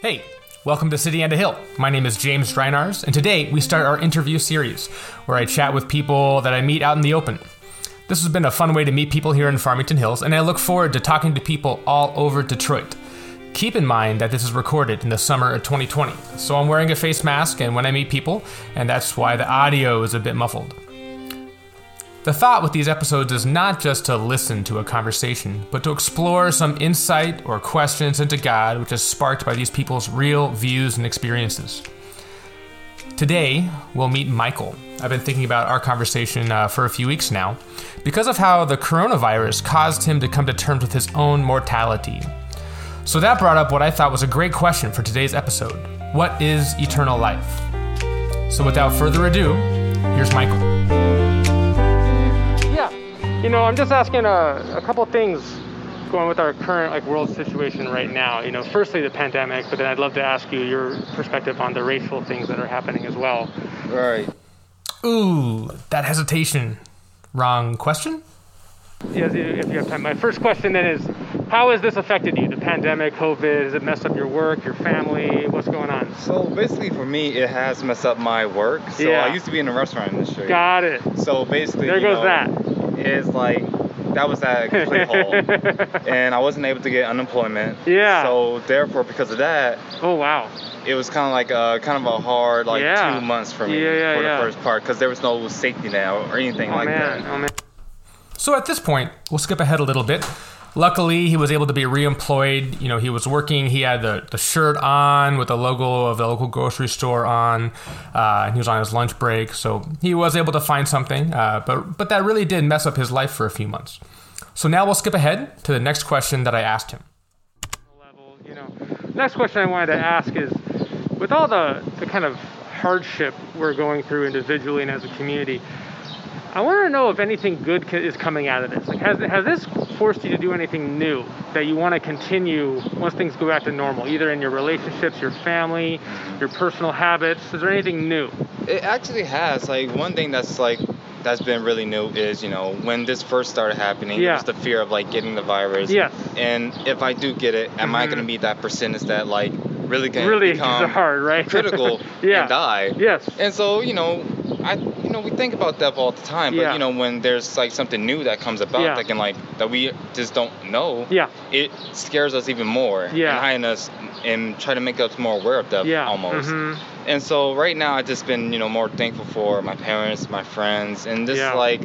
Hey, welcome to City and a Hill. My name is James Drynars, and today we start our interview series where I chat with people that I meet out in the open. This has been a fun way to meet people here in Farmington Hills, and I look forward to talking to people all over Detroit. Keep in mind that this is recorded in the summer of 2020, so I'm wearing a face mask and when I meet people, and that's why the audio is a bit muffled. The thought with these episodes is not just to listen to a conversation, but to explore some insight or questions into God which is sparked by these people's real views and experiences. Today, we'll meet Michael. I've been thinking about our conversation uh, for a few weeks now because of how the coronavirus caused him to come to terms with his own mortality. So that brought up what I thought was a great question for today's episode What is eternal life? So without further ado, here's Michael. Yeah, you know, I'm just asking a, a couple things going with our current like world situation right now. You know, firstly the pandemic, but then I'd love to ask you your perspective on the racial things that are happening as well. Right. Ooh, that hesitation. Wrong question? Yes, if you have time. My first question then is, how has this affected you? The pandemic, COVID, has it messed up your work, your family? What's going on? So basically, for me, it has messed up my work. So Yeah. I used to be in the restaurant industry. Got it. So basically, There you goes know, that. It's like that was that complete hole, and I wasn't able to get unemployment. Yeah. So therefore, because of that, Oh wow. it was kind of like a kind of a hard like Yeah. two months for me Yeah, yeah, for the first part because there was no safety net or anything Oh like man. that. Oh man. So at this point, we'll skip ahead a little bit. Luckily, he was able to be reemployed. You know, he was working. He had the, the shirt on with the logo of the local grocery store on, uh, and he was on his lunch break. So he was able to find something. Uh, but but that really did mess up his life for a few months. So now we'll skip ahead to the next question that I asked him. level. You know, next question I wanted to ask is, with all the, the kind of hardship we're going through individually and as a community, I want to know if anything good is coming out of this. Like, has has this forced you to do anything new that you want to continue once things go back to normal, either in your relationships, your family, your personal habits? Is there anything new? It actually has. Like one thing that's like that's been really new is you know when this first started happening, Yeah. it was the fear of like getting the virus. Yes. And if I do get it, am I Mhm. gonna be that percentage that like really can really become hard, right? critical yeah. and die? Yes. And so you know, I you know we think about death all the time, but Yeah. you know when there's like something new that comes about Yeah. that can like that we just don't know, Yeah. it scares us even more. Yeah. And us and try to make us more aware of death Yeah. almost. Mhm. And so right now I've just been, you know, more thankful for my parents, my friends, and this Yeah. like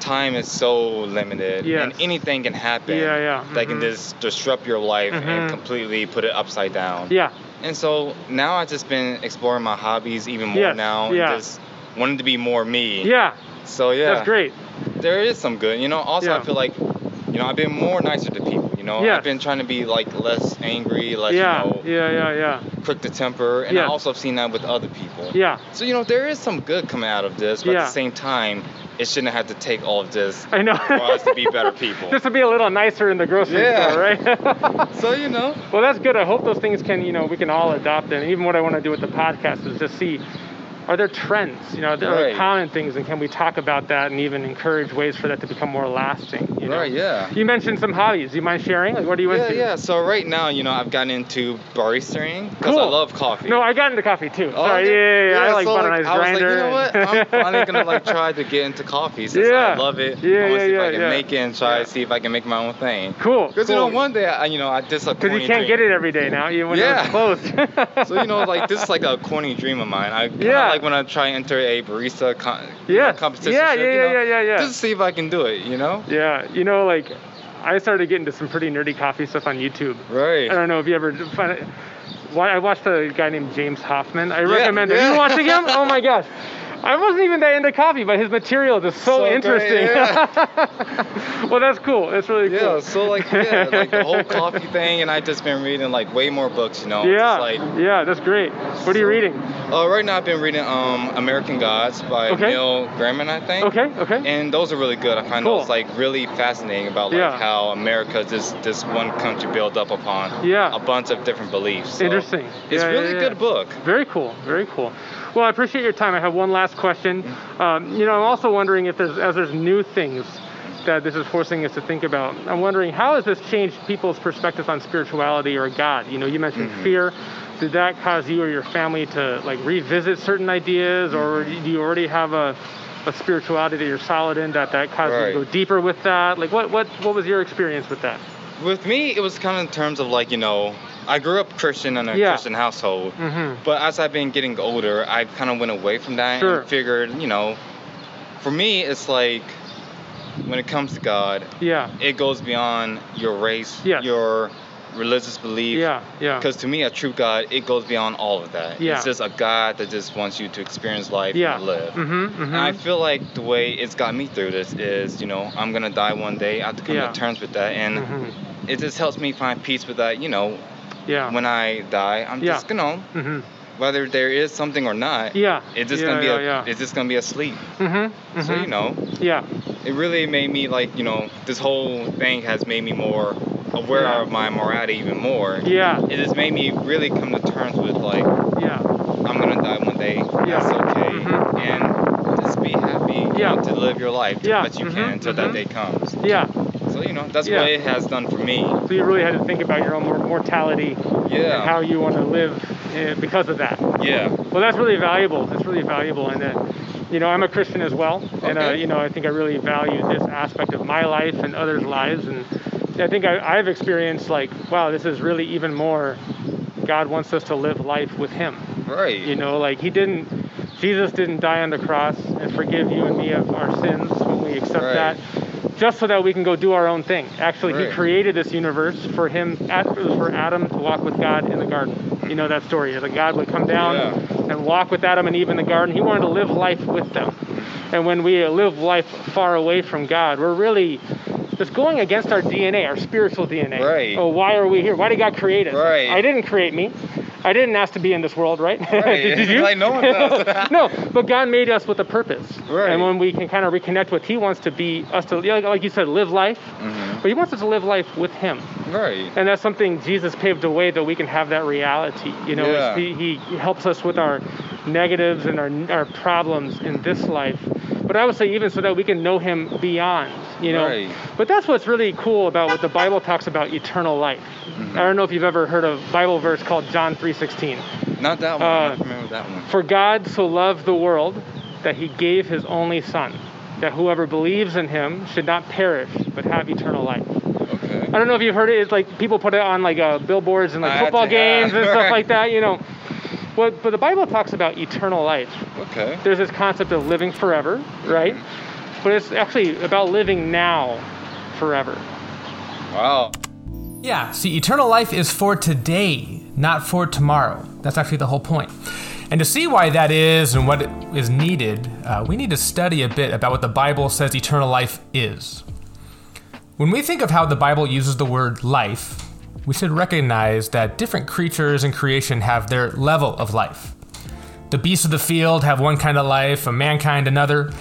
time is so limited Yes. and anything can happen Yeah, yeah, that can mhm. just disrupt your life Mhm. and completely put it upside down. Yeah. And so now I've just been exploring my hobbies even more Yes, now yeah. and just wanting to be more me. Yeah. So yeah. That's great. There is some good. You know, also I feel like you know, I've been more nicer to people, you know. Yes. I've been trying to be like less angry, less Yeah. you know, Yeah. Yeah. Yeah. quick to temper, and Yeah. I also have seen that with other people. Yeah. So you know there is some good coming out of this, but Yeah. at the same time, it shouldn't have to take all of this I know. for us to be better people. Just to be a little nicer in the grocery Yeah. store, right? so you know, well, that's good. I hope those things can, you know, we can all adopt And Even what I want to do with the podcast is just see, are there trends? You know, are there Right. common things, and can we talk about that and even encourage ways for that to become more lasting? You know? right? Yeah. You mentioned some hobbies. Do you mind sharing? Like, what are you Yeah, into? yeah. Yeah. So right now, you know, I've gotten into baristaing because Cool. I love coffee. No, I got into coffee too. Oh, Sorry, yeah, yeah, yeah. I like so, a nice I was like, grinder. you know what? I'm finally gonna like try to get into coffee since Yeah. I love it. Yeah, I wanna yeah, see if I can make it and try to see if I can make my own thing. Cool. Because you know, one day, I, you know, I just Because you can't dream. get it every day now, even when Yeah. it's closed. So you know, like this is like a corny dream of mine. I Yeah. like when I try and enter a barista con- Yeah. competition. Yeah, yeah, you know, yeah, yeah, yeah, yeah. Just to see if I can do it. You know. Yeah, you know, like I started getting into some pretty nerdy coffee stuff on YouTube. Right. I don't know if you ever find it. Why I watched a guy named James Hoffmann. I recommend it. yeah. You watching him? Oh my gosh. I wasn't even that into coffee, but his material is so, So great, interesting. well, that's cool. That's really Yeah, cool. so like yeah, like the whole coffee thing, and I just been reading like way more books, you know. yeah, like yeah, that's great. What are you reading? uh, right now, I've been reading um American Gods by Okay. Neil Gaiman, I think. Okay, okay. And those are really good. I find Cool. those like really fascinating about like Yeah. how America just this one country built up upon Yeah. a bunch of different beliefs. So Interesting. It's Yeah, really yeah, yeah. good book. Very cool. Very cool. Well, I appreciate your time. I have one last question. Um, you know, I'm also wondering if there's as there's new things that this is forcing us to think about. I'm wondering how has this changed people's perspectives on spirituality or God? You know, you mentioned Mm-hmm. fear. Did that cause you or your family to like revisit certain ideas, or Mm-hmm. do you already have a a spirituality that you're solid in that that caused you to go deeper with that? Like, what what what was your experience with that? With me, it was kind of in terms of like you know, I grew up Christian in a Yeah. Christian household, Mm-hmm. but as I've been getting older, I kind of went away from that Sure. and figured, you know, for me, it's like when it comes to God, Yeah. it goes beyond your race, Yes. your religious belief. Yeah. Yeah. Because to me, a true God, it goes beyond all of that. Yeah. It's just a God that just wants you to experience life Yeah. and live. Mm-hmm. mm-hmm. And I feel like the way it's got me through this is, you know, I'm gonna die one day. I have to come Yeah. to terms with that, and Mhm. it just helps me find peace with that. You know, Yeah. when I die, I'm Yeah. just, you know, mm-hmm. whether there is something or not, Yeah. it's just yeah, gonna be yeah, a, yeah. it's just gonna be asleep. Mm-hmm. So you know, Yeah. it really made me like, you know, this whole thing has made me more aware Yeah. of my morality even more. Yeah. It has made me really come to terms with like, Yeah. I'm gonna die one day. Yeah. That's okay, Mhm. and just be happy. you know, to live your life Yeah. best you Mhm, can until that day comes. Yeah. So you know, that's Yeah. what it has done for me. So you really had to think about your own mortality Yeah. and how you want to live uh, because of that. yeah. Well, that's really valuable. That's really valuable, and uh, you know, I'm a Christian as well, and uh, you know, I think I really value this aspect of my life and others' lives, and I think I, I've experienced like, wow, this is really even more. God wants us to live life with Him. Right. You know, like He didn't, Jesus didn't die on the cross and forgive you and me of our sins when we accept Right. that, just so that we can go do our own thing. Actually, He created this universe for Him, for Adam to walk with God in the garden. You know that story, that God would come down Yeah. and walk with Adam and Eve in the garden. He wanted to live life with them. And when we live life far away from God, we're really just going against our DNA, our spiritual DNA. Right. Oh, why are we here? Why did God create us? Right. I didn't create me. I didn't ask to be in this world, right? Right. did, you? Like no one does. no, but God made us with a purpose. Right. And when we can kind of reconnect with He wants to be us to, like you said, live life. Mhm. But He wants us to live life with Him. Right. And that's something Jesus paved the way that we can have that reality. You know, Yeah. he, he helps us with our negatives and our, our problems in this life. But I would say even so that we can know him beyond, you know. Right. But that's what's really cool about what the Bible talks about eternal life. Mm-hmm. I don't know if you've ever heard of Bible verse called John 3:16. Not that one. Uh, remember that one. For God so loved the world that he gave his only son, that whoever believes in him should not perish but have eternal life. Okay. I don't know if you've heard it. It's like people put it on like uh, billboards and like I football to- yeah, games and stuff like that. You know, but but the Bible talks about eternal life. Okay. There's this concept of living forever, right? But it's actually about living now, forever. Wow. Yeah, see, eternal life is for today, not for tomorrow. That's actually the whole point. And to see why that is and what is needed, uh, we need to study a bit about what the Bible says eternal life is. When we think of how the Bible uses the word life, we should recognize that different creatures in creation have their level of life. The beasts of the field have one kind of life, a mankind another.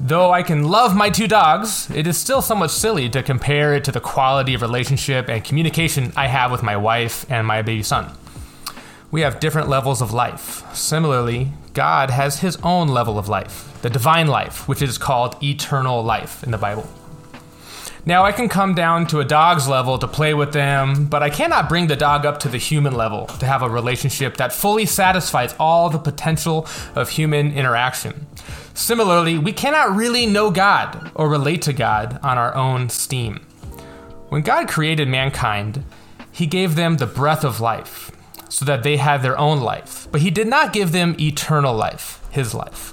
Though I can love my two dogs, it is still somewhat silly to compare it to the quality of relationship and communication I have with my wife and my baby son. We have different levels of life. Similarly, God has his own level of life, the divine life, which is called eternal life in the Bible. Now, I can come down to a dog's level to play with them, but I cannot bring the dog up to the human level to have a relationship that fully satisfies all the potential of human interaction. Similarly, we cannot really know God or relate to God on our own steam. When God created mankind, he gave them the breath of life so that they had their own life, but he did not give them eternal life, his life.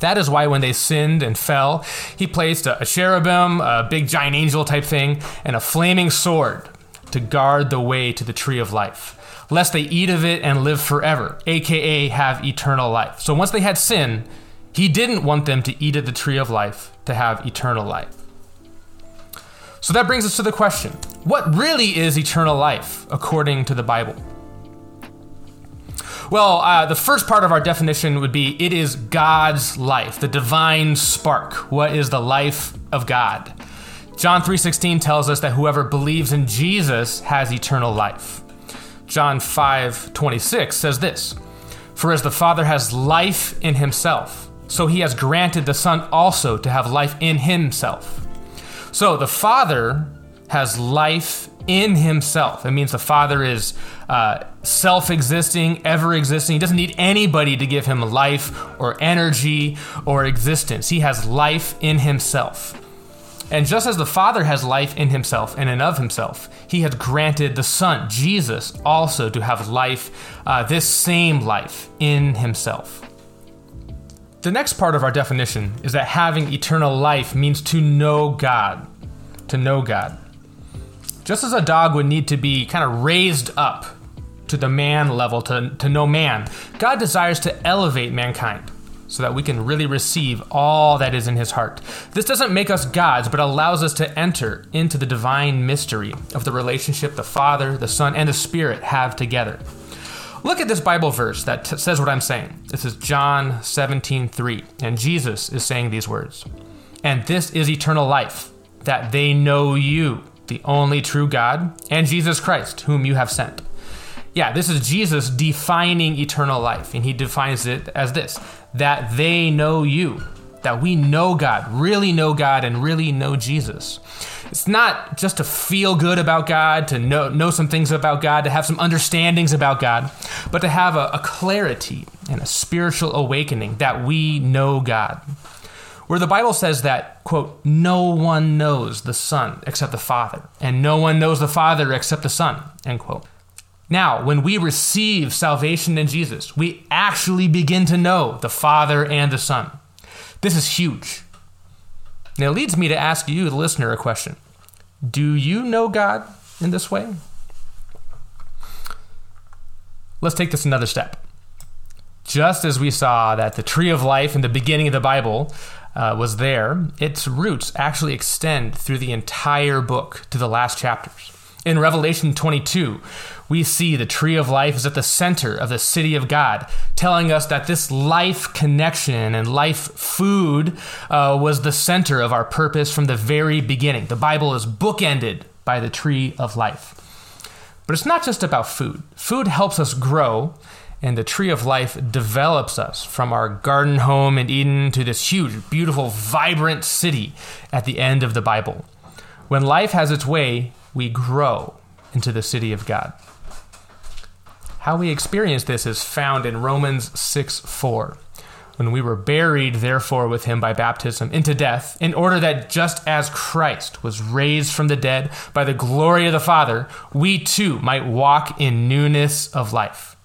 That is why when they sinned and fell, he placed a, a cherubim, a big giant angel type thing, and a flaming sword to guard the way to the tree of life, lest they eat of it and live forever, aka have eternal life. So once they had sin, he didn't want them to eat of the tree of life to have eternal life. So that brings us to the question what really is eternal life according to the Bible? Well, uh, the first part of our definition would be it is God's life, the divine spark. What is the life of God? John 3:16 tells us that whoever believes in Jesus has eternal life. John 5:26 says this: For as the Father has life in himself, so he has granted the Son also to have life in himself. So the Father has life in himself. It means the Father is uh, self existing, ever existing. He doesn't need anybody to give him life or energy or existence. He has life in himself. And just as the Father has life in himself and in of himself, he has granted the Son, Jesus, also to have life, uh, this same life in himself. The next part of our definition is that having eternal life means to know God. To know God. Just as a dog would need to be kind of raised up to the man level to, to know man, God desires to elevate mankind so that we can really receive all that is in his heart. This doesn't make us gods, but allows us to enter into the divine mystery of the relationship the Father, the Son, and the Spirit have together. Look at this Bible verse that t- says what I'm saying. This is John 17, 3, and Jesus is saying these words. And this is eternal life, that they know you, the only true God, and Jesus Christ, whom you have sent. Yeah, this is Jesus defining eternal life, and he defines it as this that they know you, that we know God, really know God, and really know Jesus. It's not just to feel good about God, to know, know some things about God, to have some understandings about God, but to have a, a clarity and a spiritual awakening that we know God. Where the Bible says that, quote, no one knows the Son except the Father, and no one knows the Father except the Son, end quote. Now, when we receive salvation in Jesus, we actually begin to know the Father and the Son. This is huge. Now, it leads me to ask you, the listener, a question Do you know God in this way? Let's take this another step. Just as we saw that the tree of life in the beginning of the Bible uh, was there, its roots actually extend through the entire book to the last chapters. In Revelation 22, we see the tree of life is at the center of the city of God, telling us that this life connection and life food uh, was the center of our purpose from the very beginning. The Bible is bookended by the tree of life. But it's not just about food, food helps us grow. And the tree of life develops us from our garden home in Eden to this huge, beautiful, vibrant city at the end of the Bible. When life has its way, we grow into the city of God. How we experience this is found in Romans 6 4. When we were buried, therefore, with him by baptism into death, in order that just as Christ was raised from the dead by the glory of the Father, we too might walk in newness of life.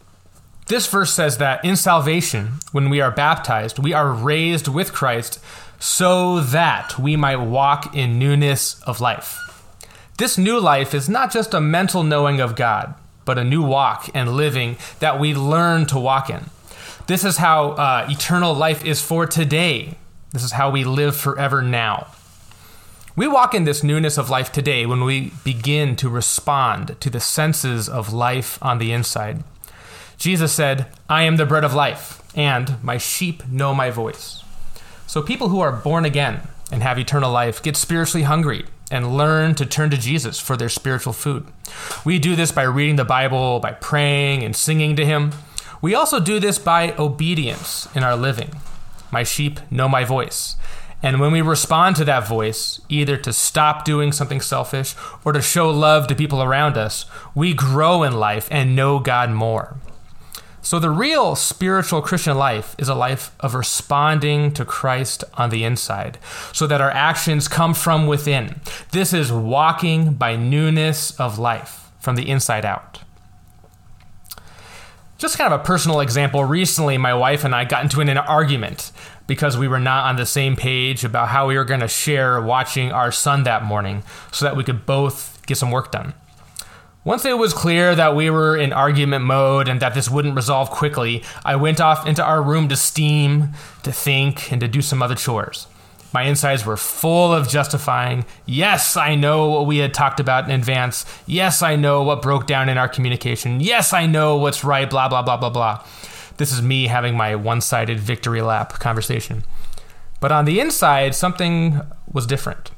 This verse says that in salvation, when we are baptized, we are raised with Christ so that we might walk in newness of life. This new life is not just a mental knowing of God, but a new walk and living that we learn to walk in. This is how uh, eternal life is for today. This is how we live forever now. We walk in this newness of life today when we begin to respond to the senses of life on the inside. Jesus said, I am the bread of life, and my sheep know my voice. So people who are born again and have eternal life get spiritually hungry and learn to turn to Jesus for their spiritual food. We do this by reading the Bible, by praying and singing to Him. We also do this by obedience in our living. My sheep know my voice. And when we respond to that voice, either to stop doing something selfish or to show love to people around us, we grow in life and know God more. So, the real spiritual Christian life is a life of responding to Christ on the inside, so that our actions come from within. This is walking by newness of life from the inside out. Just kind of a personal example recently, my wife and I got into an argument because we were not on the same page about how we were going to share watching our son that morning so that we could both get some work done. Once it was clear that we were in argument mode and that this wouldn't resolve quickly, I went off into our room to steam, to think, and to do some other chores. My insides were full of justifying, yes, I know what we had talked about in advance. Yes, I know what broke down in our communication. Yes, I know what's right, blah, blah, blah, blah, blah. This is me having my one sided victory lap conversation. But on the inside, something was different.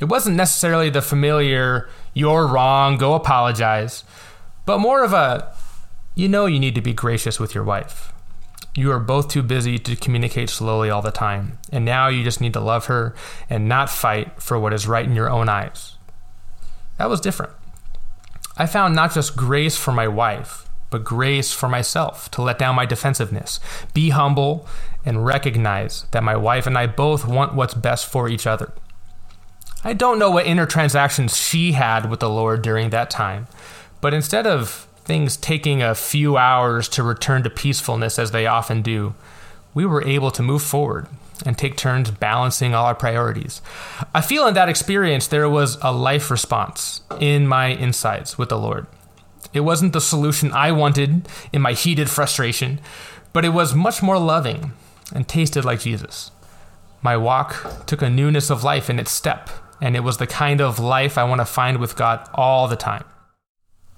It wasn't necessarily the familiar, you're wrong, go apologize, but more of a, you know, you need to be gracious with your wife. You are both too busy to communicate slowly all the time, and now you just need to love her and not fight for what is right in your own eyes. That was different. I found not just grace for my wife, but grace for myself to let down my defensiveness, be humble, and recognize that my wife and I both want what's best for each other. I don't know what inner transactions she had with the Lord during that time, but instead of things taking a few hours to return to peacefulness as they often do, we were able to move forward and take turns balancing all our priorities. I feel in that experience there was a life response in my insides with the Lord. It wasn't the solution I wanted in my heated frustration, but it was much more loving and tasted like Jesus. My walk took a newness of life in its step, and it was the kind of life I want to find with God all the time.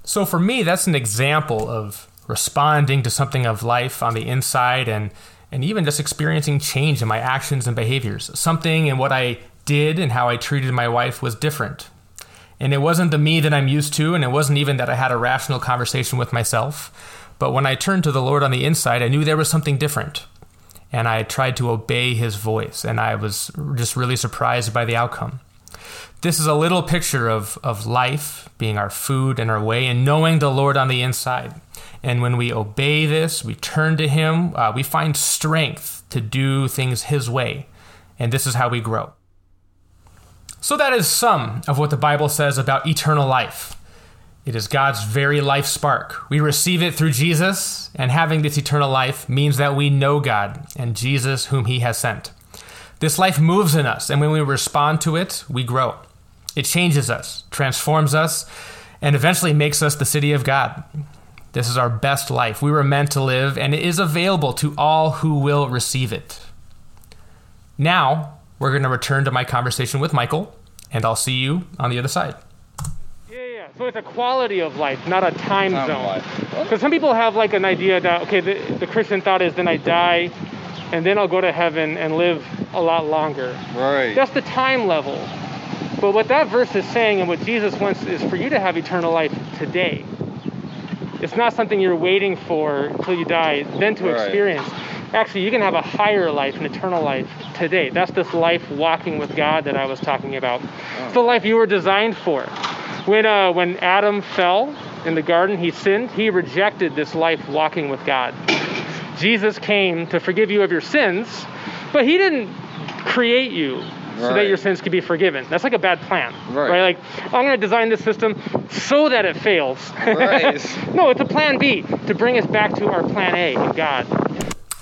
So for me, that's an example of responding to something of life on the inside and and even just experiencing change in my actions and behaviors. Something in what I did and how I treated my wife was different. And it wasn't the me that I'm used to, and it wasn't even that I had a rational conversation with myself. But when I turned to the Lord on the inside, I knew there was something different. And I tried to obey his voice, and I was just really surprised by the outcome. This is a little picture of, of life being our food and our way, and knowing the Lord on the inside. And when we obey this, we turn to Him, uh, we find strength to do things His way. And this is how we grow. So, that is some of what the Bible says about eternal life. It is God's very life spark. We receive it through Jesus, and having this eternal life means that we know God and Jesus, whom He has sent. This life moves in us, and when we respond to it, we grow. It changes us, transforms us, and eventually makes us the city of God. This is our best life we were meant to live, and it is available to all who will receive it. Now, we're going to return to my conversation with Michael, and I'll see you on the other side. Yeah, yeah. So it's a quality of life, not a time, Time zone. Because some people have like an idea that okay, the, the Christian thought is then I die, and then I'll go to heaven and live a lot longer. Right. That's the time level. But what that verse is saying and what Jesus wants is for you to have eternal life today. It's not something you're waiting for until you die, then to Right. experience. Actually, you can have a higher life, an eternal life today. That's this life walking with God that I was talking about. It's the life you were designed for. When uh, when Adam fell in the garden, he sinned. He rejected this life walking with God. Jesus came to forgive you of your sins, but he didn't create you so that your sins could be forgiven. That's like a bad plan. Right. Like, I'm going to design this system so that it fails. Right. no, it's a plan B to bring us back to our plan A in God.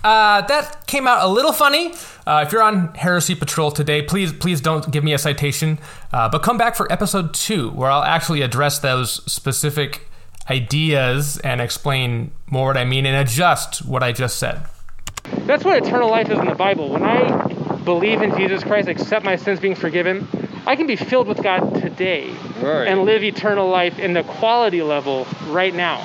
Uh, that came out a little funny. Uh, if you're on Heresy Patrol today, please please don't give me a citation, uh, but come back for episode two, where I'll actually address those specific ideas and explain more what I mean and adjust what I just said. That's what eternal life is in the Bible. When I believe in Jesus Christ, accept my sins being forgiven, I can be filled with God today Right. and live eternal life in the quality level right now.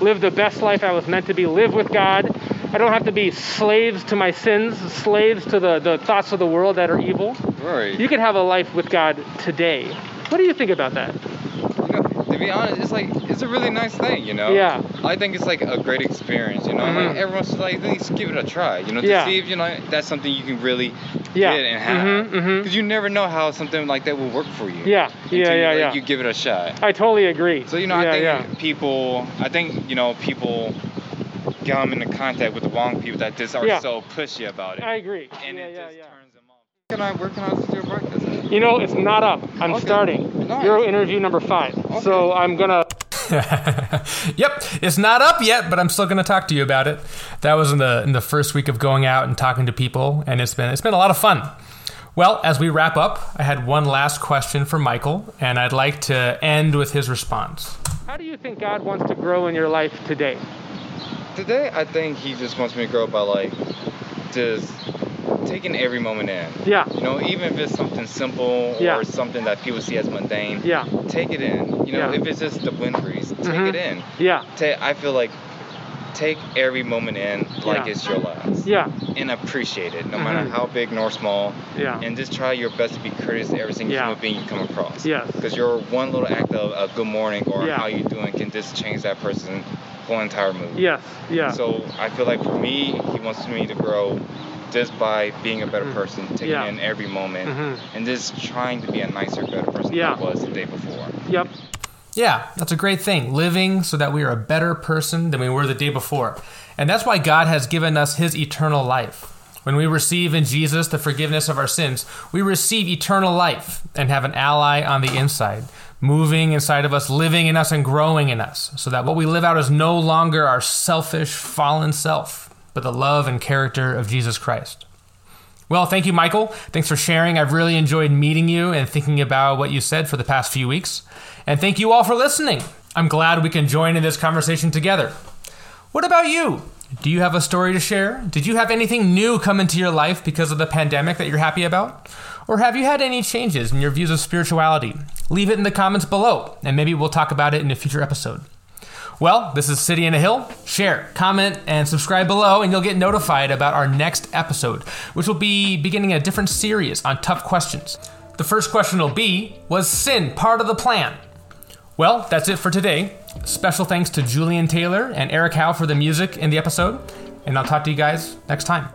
Live the best life I was meant to be, live with God. I don't have to be slaves to my sins, slaves to the, the thoughts of the world that are evil. Right. You can have a life with God today. What do you think about that? To be honest, it's like it's a really nice thing, you know. Yeah. I think it's like a great experience, you know. Mhm. Like everyone should like at least give it a try, you know, to Yeah. see if you know that's something you can really Yeah. get and have. Mhm, mhm. Because you never know how something like that will work for you. Yeah, until yeah, you, yeah, like, yeah. You give it a shot. I totally agree. So you know, yeah, I think yeah. people, I think you know, people come into contact with the wrong people that just are Yeah. so pushy about it, I agree. and yeah, it yeah, just yeah. turns them off. Can I? Where can I listen to your podcast? You know, it's not up. I'm Okay. starting. Nice. You're interview number five. So I'm gonna. yep, it's not up yet, but I'm still going to talk to you about it. That was in the in the first week of going out and talking to people, and it's been it's been a lot of fun. Well, as we wrap up, I had one last question for Michael, and I'd like to end with his response. How do you think God wants to grow in your life today? Today, I think he just wants me to grow by like just taking every moment in. Yeah. You know, even if it's something simple or Yeah. something that people see as mundane, Yeah. take it in. You know, Yeah. if it's just the wind breeze, take Mhm. it in. Yeah. Ta- I feel like take every moment in like Yeah. it's your last. Yeah. And appreciate it, no Mhm. matter how big nor small. Yeah. And just try your best to be courteous to every single Yeah. human being you come across. Yes. Because your one little act of a good morning or Yeah. how you doing can just change that person whole entire movie. Yes. Yeah. So I feel like for me, he wants me to grow just by being a better Mm. person, taking Yeah. in every moment, Mhm. and just trying to be a nicer, better person Yeah. than I was the day before. yep. Yeah, that's a great thing. Living so that we are a better person than we were the day before. And that's why God has given us his eternal life. When we receive in Jesus the forgiveness of our sins, we receive eternal life and have an ally on the inside, moving inside of us, living in us, and growing in us, so that what we live out is no longer our selfish, fallen self, but the love and character of Jesus Christ. Well, thank you, Michael. Thanks for sharing. I've really enjoyed meeting you and thinking about what you said for the past few weeks. And thank you all for listening. I'm glad we can join in this conversation together. What about you? Do you have a story to share? Did you have anything new come into your life because of the pandemic that you're happy about? Or have you had any changes in your views of spirituality? Leave it in the comments below, and maybe we'll talk about it in a future episode. Well, this is City in a Hill. Share, comment, and subscribe below, and you'll get notified about our next episode, which will be beginning a different series on tough questions. The first question will be Was sin part of the plan? Well, that's it for today. Special thanks to Julian Taylor and Eric Howe for the music in the episode, and I'll talk to you guys next time.